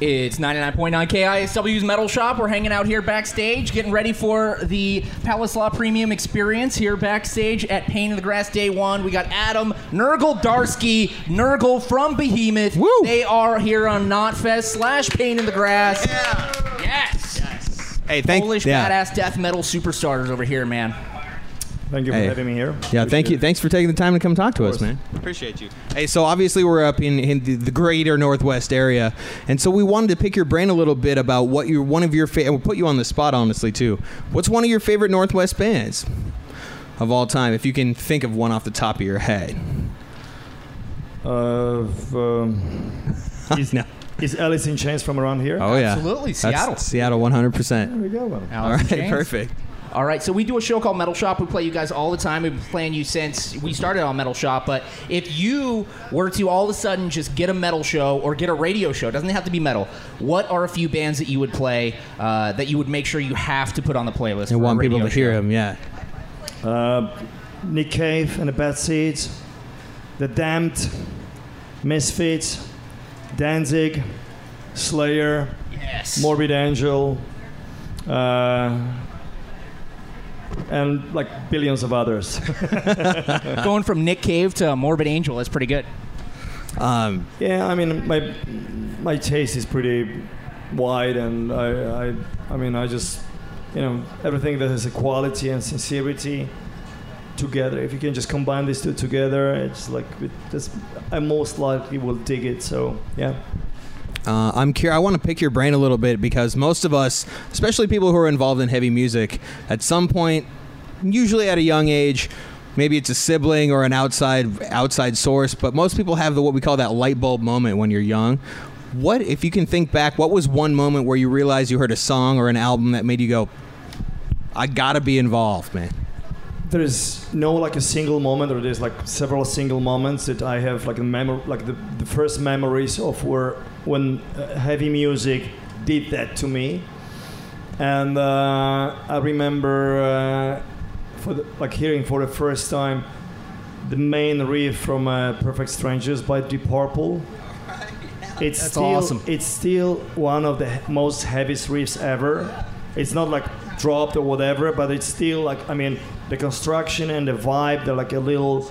It's 99.9 KISW's Metal Shop. We're hanging out here backstage, getting ready for the Palace Law Premium experience here backstage at Pain in the Grass Day One. We got Adam, Nergal Darski, Nergal from Behemoth. Woo! They are here on Knotfest slash Pain in the Grass. Yeah. Yes. yes. Hey, thank Polish yeah. badass death metal superstars over here, man. Thank you for Hey. having me here. Yeah, thank you. Appreciate Thanks for taking the time to come talk to us, man. Appreciate you. Hey, so obviously we're up in, in the, the greater Northwest area, and so we wanted to pick your brain a little bit about what your one of your favorite. We'll put you on the spot, honestly, too. What's one of your favorite Northwest bands of all time, if you can think of one off the top of your head? Uh, um, is, No. is Alice in Chains from around here? Oh yeah, Absolutely, That's Seattle. Seattle, one hundred percent. There we go. man. All Alice in Chains. perfect. All right, so we do a show called Metal Shop. We play you guys all the time. We've been playing you since we started on Metal Shop. But if you were to all of a sudden just get a metal show or get a radio show, it doesn't have to be metal. What are a few bands that you would play uh, that you would make sure you have to put on the playlist? And want people radio to hear them. Yeah. Uh, Nick Cave and the Bad Seeds, The Damned, Misfits, Danzig, Slayer, Yes. Morbid Angel, uh, and like billions of others. Going from Nick Cave to Morbid Angel, is pretty good. Um, yeah, I mean, my my taste is pretty wide, and I, I, I mean, I just, you know, everything that has a quality and sincerity together. If you can just combine these two together, it's like it just, I most likely will dig it. So yeah. Uh, I'm curious. I want to pick your brain a little bit because most of us, especially people who are involved in heavy music, at some point, usually at a young age, maybe it's a sibling or an outside outside source, but most people have the what we call that light bulb moment when you're young. What if you can think back? What was one moment where you realized you heard a song or an album that made you go, "I gotta be involved, man"? There's no like a single moment, or there's like several single moments that I have like a memory, like the, the first memories of where when uh, heavy music did that to me, and uh, I remember uh, for the, like hearing for the first time the main riff from uh, Perfect Strangers by Deep Purple. It's That's still awesome. it's still one of the most heaviest riffs ever. It's not like dropped or whatever, but it's still like I mean the construction and the vibe. They're like a little,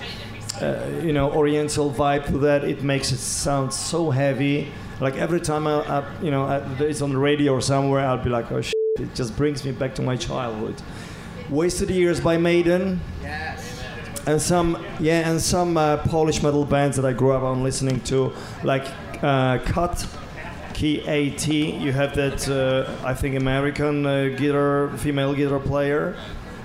uh, you know, Oriental vibe to that. It makes it sound so heavy. Like every time I, I you know, I, it's on the radio or somewhere, I'll be like, oh shit! It just brings me back to my childhood. Wasted Years by Maiden. And some, yeah, and some uh, Polish metal bands that I grew up on listening to, like uh, Kat, K A T. You have that, uh, I think, American uh, guitar, female guitar player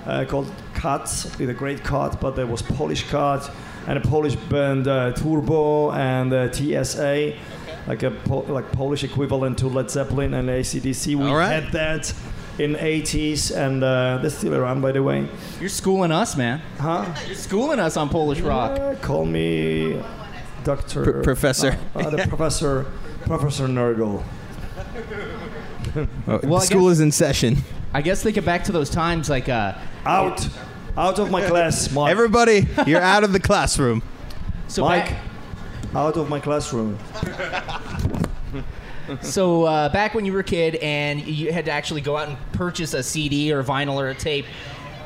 uh, called Cut, with a great Cut, but there was Polish Kat, and a Polish band uh, Turbo and uh, TSA, like a po- like Polish equivalent to Led Zeppelin and ACDC. We All right. had that in 80s, and uh, they're still around, by the way. You're schooling us, man. Huh? You're schooling us on Polish rock. Uh, call me Doctor Pr- Professor. Uh, uh, the Professor Professor Nergal. Oh, Well, I school guess- is in session. I guess think back to those times like uh, Out, out of my class, Mike. Everybody, you're out of the classroom. so Mike, back, out of my classroom. So uh, back when you were a kid and you had to actually go out and purchase a CD or vinyl or a tape,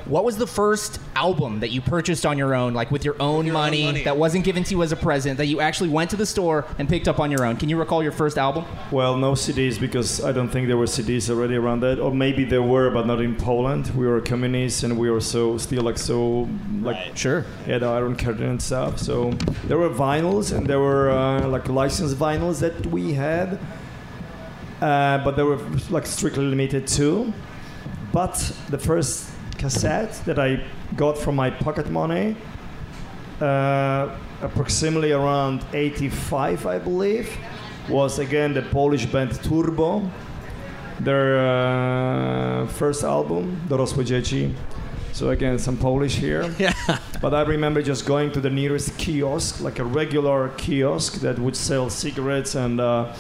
what was the first album that you purchased on your own, like with your own, money, that wasn't given to you as a present, that you actually went to the store and picked up on your own? Can you recall your first album? Well, no CDs because I don't think there were CDs already around that, or maybe there were, but not in Poland. We were communists and we were so still like so like Sure. yeah, the Iron Curtain and stuff. So there were vinyls and there were uh, like licensed vinyls that we had, uh, but they were like strictly limited too. But the first cassette that I got from my pocket money, uh, approximately around 85, I believe, was again the Polish band Turbo, their uh, first album, Dorosłe Dzieci. So again, some Polish here. Yeah. But I remember just going to the nearest kiosk, like a regular kiosk that would sell cigarettes and uh,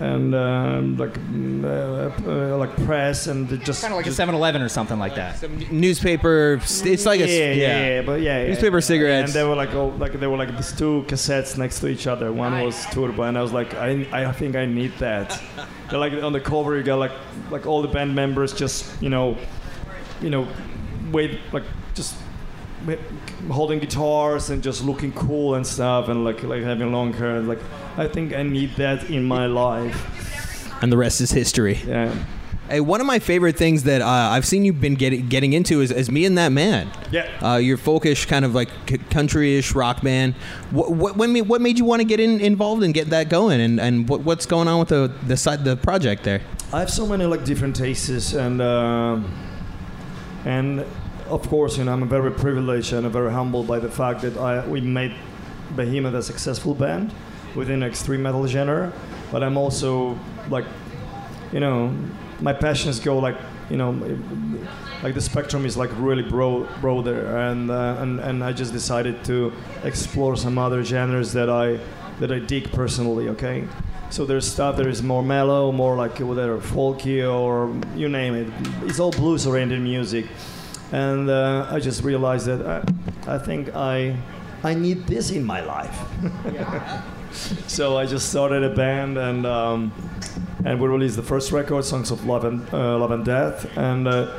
and um, like uh, uh, like press and just Kind of like a just- 7-Eleven or something like that. Newspaper. It's like yeah, a yeah, yeah, but yeah, yeah. Newspaper cigarettes. And they were like, oh, like they were like these two cassettes next to each other. One was Turbo, and I was like, I, I think I need that. They're like on the cover, you got like like all the band members just you know, you know, wait like just ma- holding guitars and just looking cool and stuff, and like like having long hair. Like I think I need that in my life. and the rest is history. Yeah. Hey, one of my favorite things that uh, I've seen you've been getting getting into is, is me and that man. Yeah. Uh, your folkish kind of like c- country-ish rock band. What what what made, what made you want to get in, involved and get that going? And and what, what's going on with the the side the project there? I have so many like different tastes, and um and of course, you know, I'm very privileged and very humbled by the fact that I we made Behemoth a successful band within extreme metal genre. But I'm also like, you know, my passions go like, you know, like the spectrum is like really broad, broader, and uh, and and I just decided to explore some other genres that I that I dig personally. Okay. So there's stuff that is more mellow, more like whatever, folky or you name it. It's all blues oriented music, and uh, I just realized that I, I think I I need this in my life. so I just started a band, and um, and we released the first record, "Songs of Love and uh, Love and Death," and uh,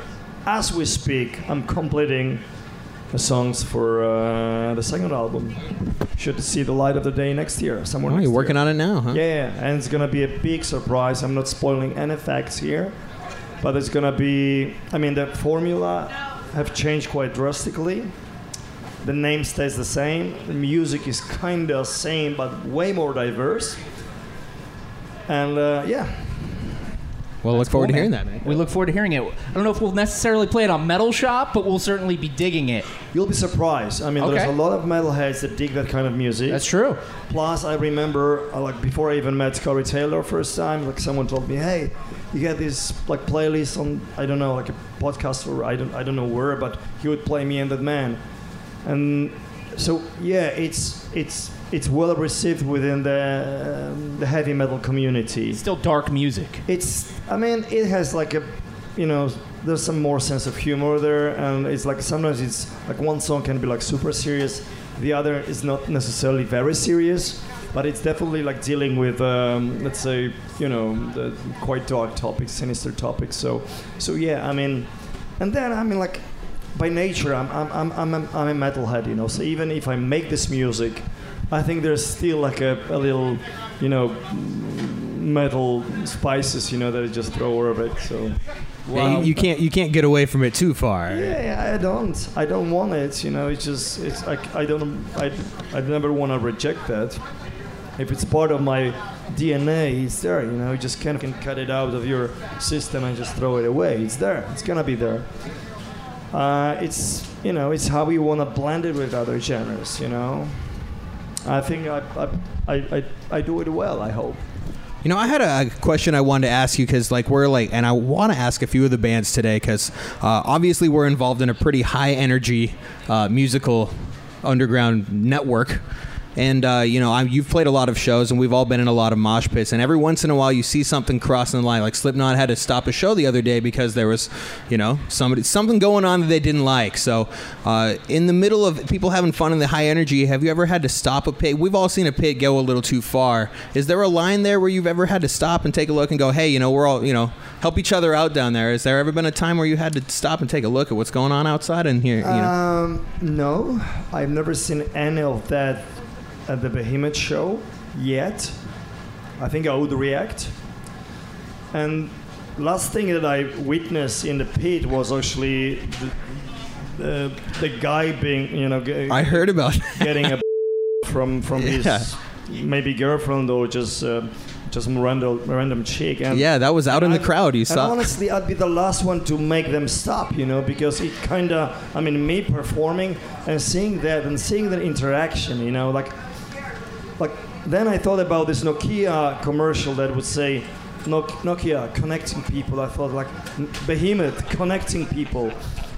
as we speak, I'm completing the songs for uh, the second album. Should see the light of the day next year. Somewhere. Oh, you're working year. on it now, huh? Yeah, yeah, and it's gonna be a big surprise. I'm not spoiling any facts here, but it's gonna be. I mean, the formula have changed quite drastically. The name stays the same. The music is kind of same, but way more diverse. And uh, yeah, Well, look forward Cool, to hearing man. that, man. We look forward to hearing it. I don't know if we'll necessarily play it on Metal Shop, but we'll certainly be digging it. you'll be surprised. I mean, there's a lot of metalheads that dig that kind of music. That's true. Plus, I remember, uh, like before I even met Corey Taylor first time, like someone told me, "Hey, you get this like playlist on I don't know, like a podcast or I don't I don't know where, but he would play me and that man." And so yeah, it's it's it's well received within the um, the heavy metal community. It's Still dark music. It's I mean, it has like a you know, there's some more sense of humor there, and it's like sometimes it's like one song can be like super serious, the other is not necessarily very serious, but it's definitely like dealing with um, let's say you know the quite dark topics, sinister topics. So so yeah, I mean, and then I mean like by nature I'm I'm I'm I'm a, I'm a metalhead, you know. So even if I make this music, I think there's still like a, a little you know metal spices, you know, that I just throw over it. So. Yeah, you, you can't you can't get away from it too far. Yeah, I don't. I don't want it. You know, it's just it's like I don't. I I never want to reject that. If it's part of my DNA, it's there. You know, you just kind of can cut it out of your system and just throw it away. It's there. It's gonna be there. Uh, it's you know, it's how we want to blend it with other genres. You know, I think I I, I, I, do it well. I hope. You know, I had a question I wanted to ask you because, like, we're like, and I want to ask a few of the bands today because uh, obviously we're involved in a pretty high energy uh, musical underground network. And uh, you know, I, you've played a lot of shows, and we've all been in a lot of mosh pits. And every once in a while, you see something crossing the line. Like Slipknot had to stop a show the other day because there was, you know, somebody something going on that they didn't like. So, uh, in the middle of people having fun in the high energy, have you ever had to stop a pit? We've all seen a pit go a little too far. Is there a line there where you've ever had to stop and take a look and go, hey, you know, we're all, you know, help each other out down there? Has there ever been a time where you had to stop and take a look at what's going on outside and here, you know? Um, no, I've never seen any of that at the Behemoth show yet. I think I would react. And last thing that I witnessed in the pit was actually the, the, the guy being, you know, ge- I heard about. getting a from from Yeah. his maybe girlfriend or just uh, just some random random chick. And yeah, that was out in the and- crowd. You and saw. honestly, I'd be the last one to make them stop, you know, because it kind of, I mean, me performing and seeing that and seeing that interaction, you know, like, like then I thought about this Nokia commercial that would say Nokia connecting people. I thought like Behemoth connecting people.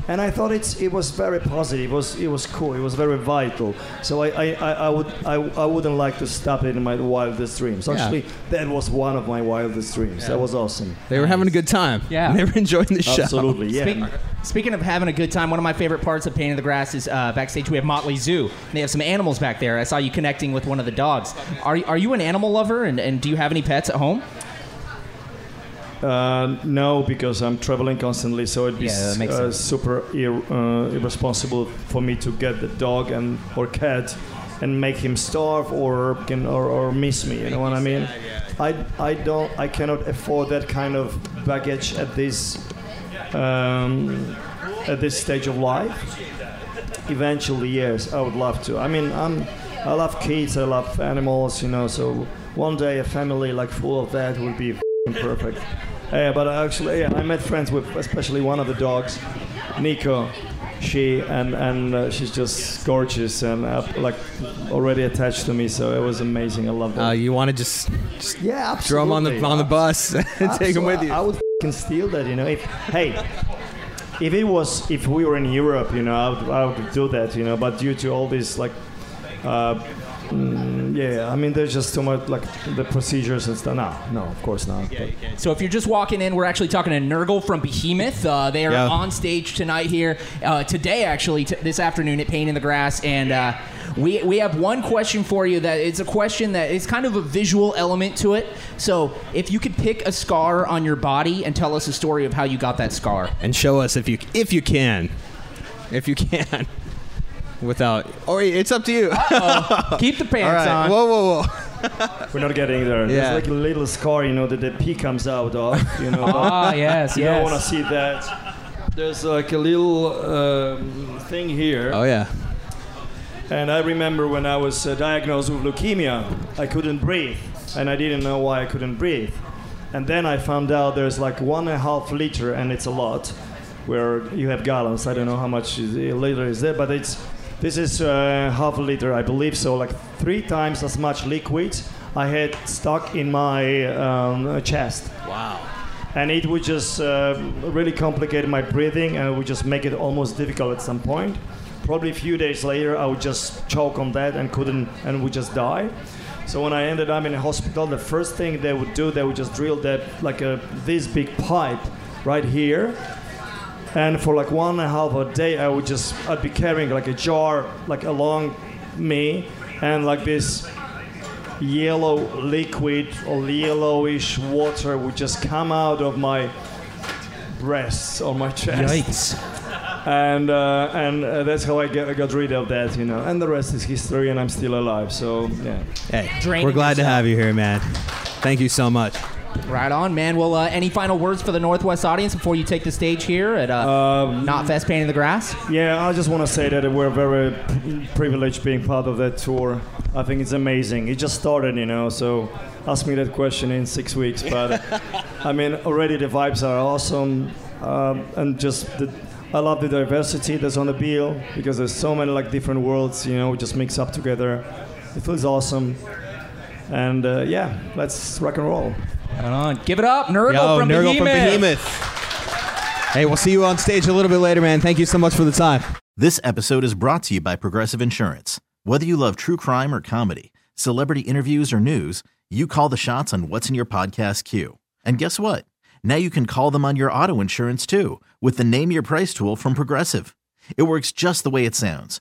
And I thought it's, it was very positive. It was, it was cool. It was very vital. So I, I, I, I would I, I wouldn't like to stop it in my wildest dreams. Yeah. Actually, that was one of my wildest dreams. That was awesome. They were having a good time. Yeah. They were enjoying the show. Absolutely, yeah. Speak- speaking of having a good time, one of my favorite parts of Pain in the Grass is uh, backstage. We have Motley Zoo. They have some animals back there. I saw you connecting with one of the dogs. Are, are you an animal lover, and, and do you have any pets at home? Uh, no, because I'm traveling constantly, so it'd be Yeah, uh, super ir- uh, irresponsible for me to get the dog and or cat and make him starve or can or, or miss me. You know what I mean? I I don't I cannot afford that kind of baggage at this um, at this stage of life. Eventually, yes, I would love to. I mean, I'm I love kids, I love animals, you know. So one day a family like full of that would be perfect. Uh, but actually, yeah, I met friends with especially one of the dogs, Nico. She and and uh, she's just gorgeous and uh, like already attached to me. So it was amazing. I love that. Uh, you want to just, just yeah, absolutely. throw them on the on the bus and take them with you. I would steal that, you know. If hey, if it was if we were in Europe, you know, I would, I would do that, you know. But due to all this, like, uh, mm, yeah, I mean, there's just too much like the procedures and stuff. No, no, of course not. But- So if you're just walking in, we're actually talking to Nergal from Behemoth. Uh, they are Yeah. on stage tonight here, uh, today actually, t- this afternoon at Pain in the Grass, and uh, we we have one question for you. That it's a question that is kind of a visual element to it. So if you could pick a scar on your body and tell us a story of how you got that scar. and show us if you if you can, if you can, without. Or it's up to you. Keep the pants All right. on. Whoa, whoa, whoa. We're not getting there. Yeah. There's like a little scar, you know, that the pee comes out of, you know. but Ah, yes, you don't want to see that. There's like a little um, thing here. Oh yeah. And I remember when I was uh, diagnosed with leukemia, I couldn't breathe, and I didn't know why I couldn't breathe. And then I found out there's like one and a half liter, and it's a lot. Where you have gallons, I don't know how much is, a liter is there, but it's this is uh, half a liter, I believe. So like three times as much liquid I had stuck in my um, chest Wow. and it would just uh, really complicate my breathing and it would just make it almost difficult at some point probably a few days later i would just choke on that and couldn't and would just die so when i ended up in a hospital the first thing they would do they would just drill that like a this big pipe right here and for like one and a half a day i would just i'd be carrying like a jar like along me and like this yellow liquid or yellowish water would just come out of my breasts or my chest. Yikes. And uh, and uh, that's how I get, I got rid of that, you know. And the rest is history, and I'm still alive. So yeah. Hey, Draining we're glad to have you here, man. Thank you so much. Right on, man. Well, uh, any final words for the Northwest audience before you take the stage here at uh, Um, Knotfest Painting the Grass? Yeah, I just want to say that we're very privileged being part of that tour. I think it's amazing. It just started, you know, so ask me that question in six weeks. But I mean, already the vibes are awesome, um, and just the, I love the diversity that's on the bill because there's so many like different worlds, you know, just mix up together. It feels awesome, and uh, yeah, let's rock and roll. Right on. Give it up, Nergal Yo, from Nergal Behemoth. from Behemoth. Hey, we'll see you on stage a little bit later, man. Thank you so much for the time. This episode is brought to you by Progressive Insurance. Whether you love true crime or comedy, celebrity interviews or news, you call the shots on what's in your podcast queue. And guess what? Now you can call them on your auto insurance too with the Name Your Price tool from Progressive. It works just the way it sounds.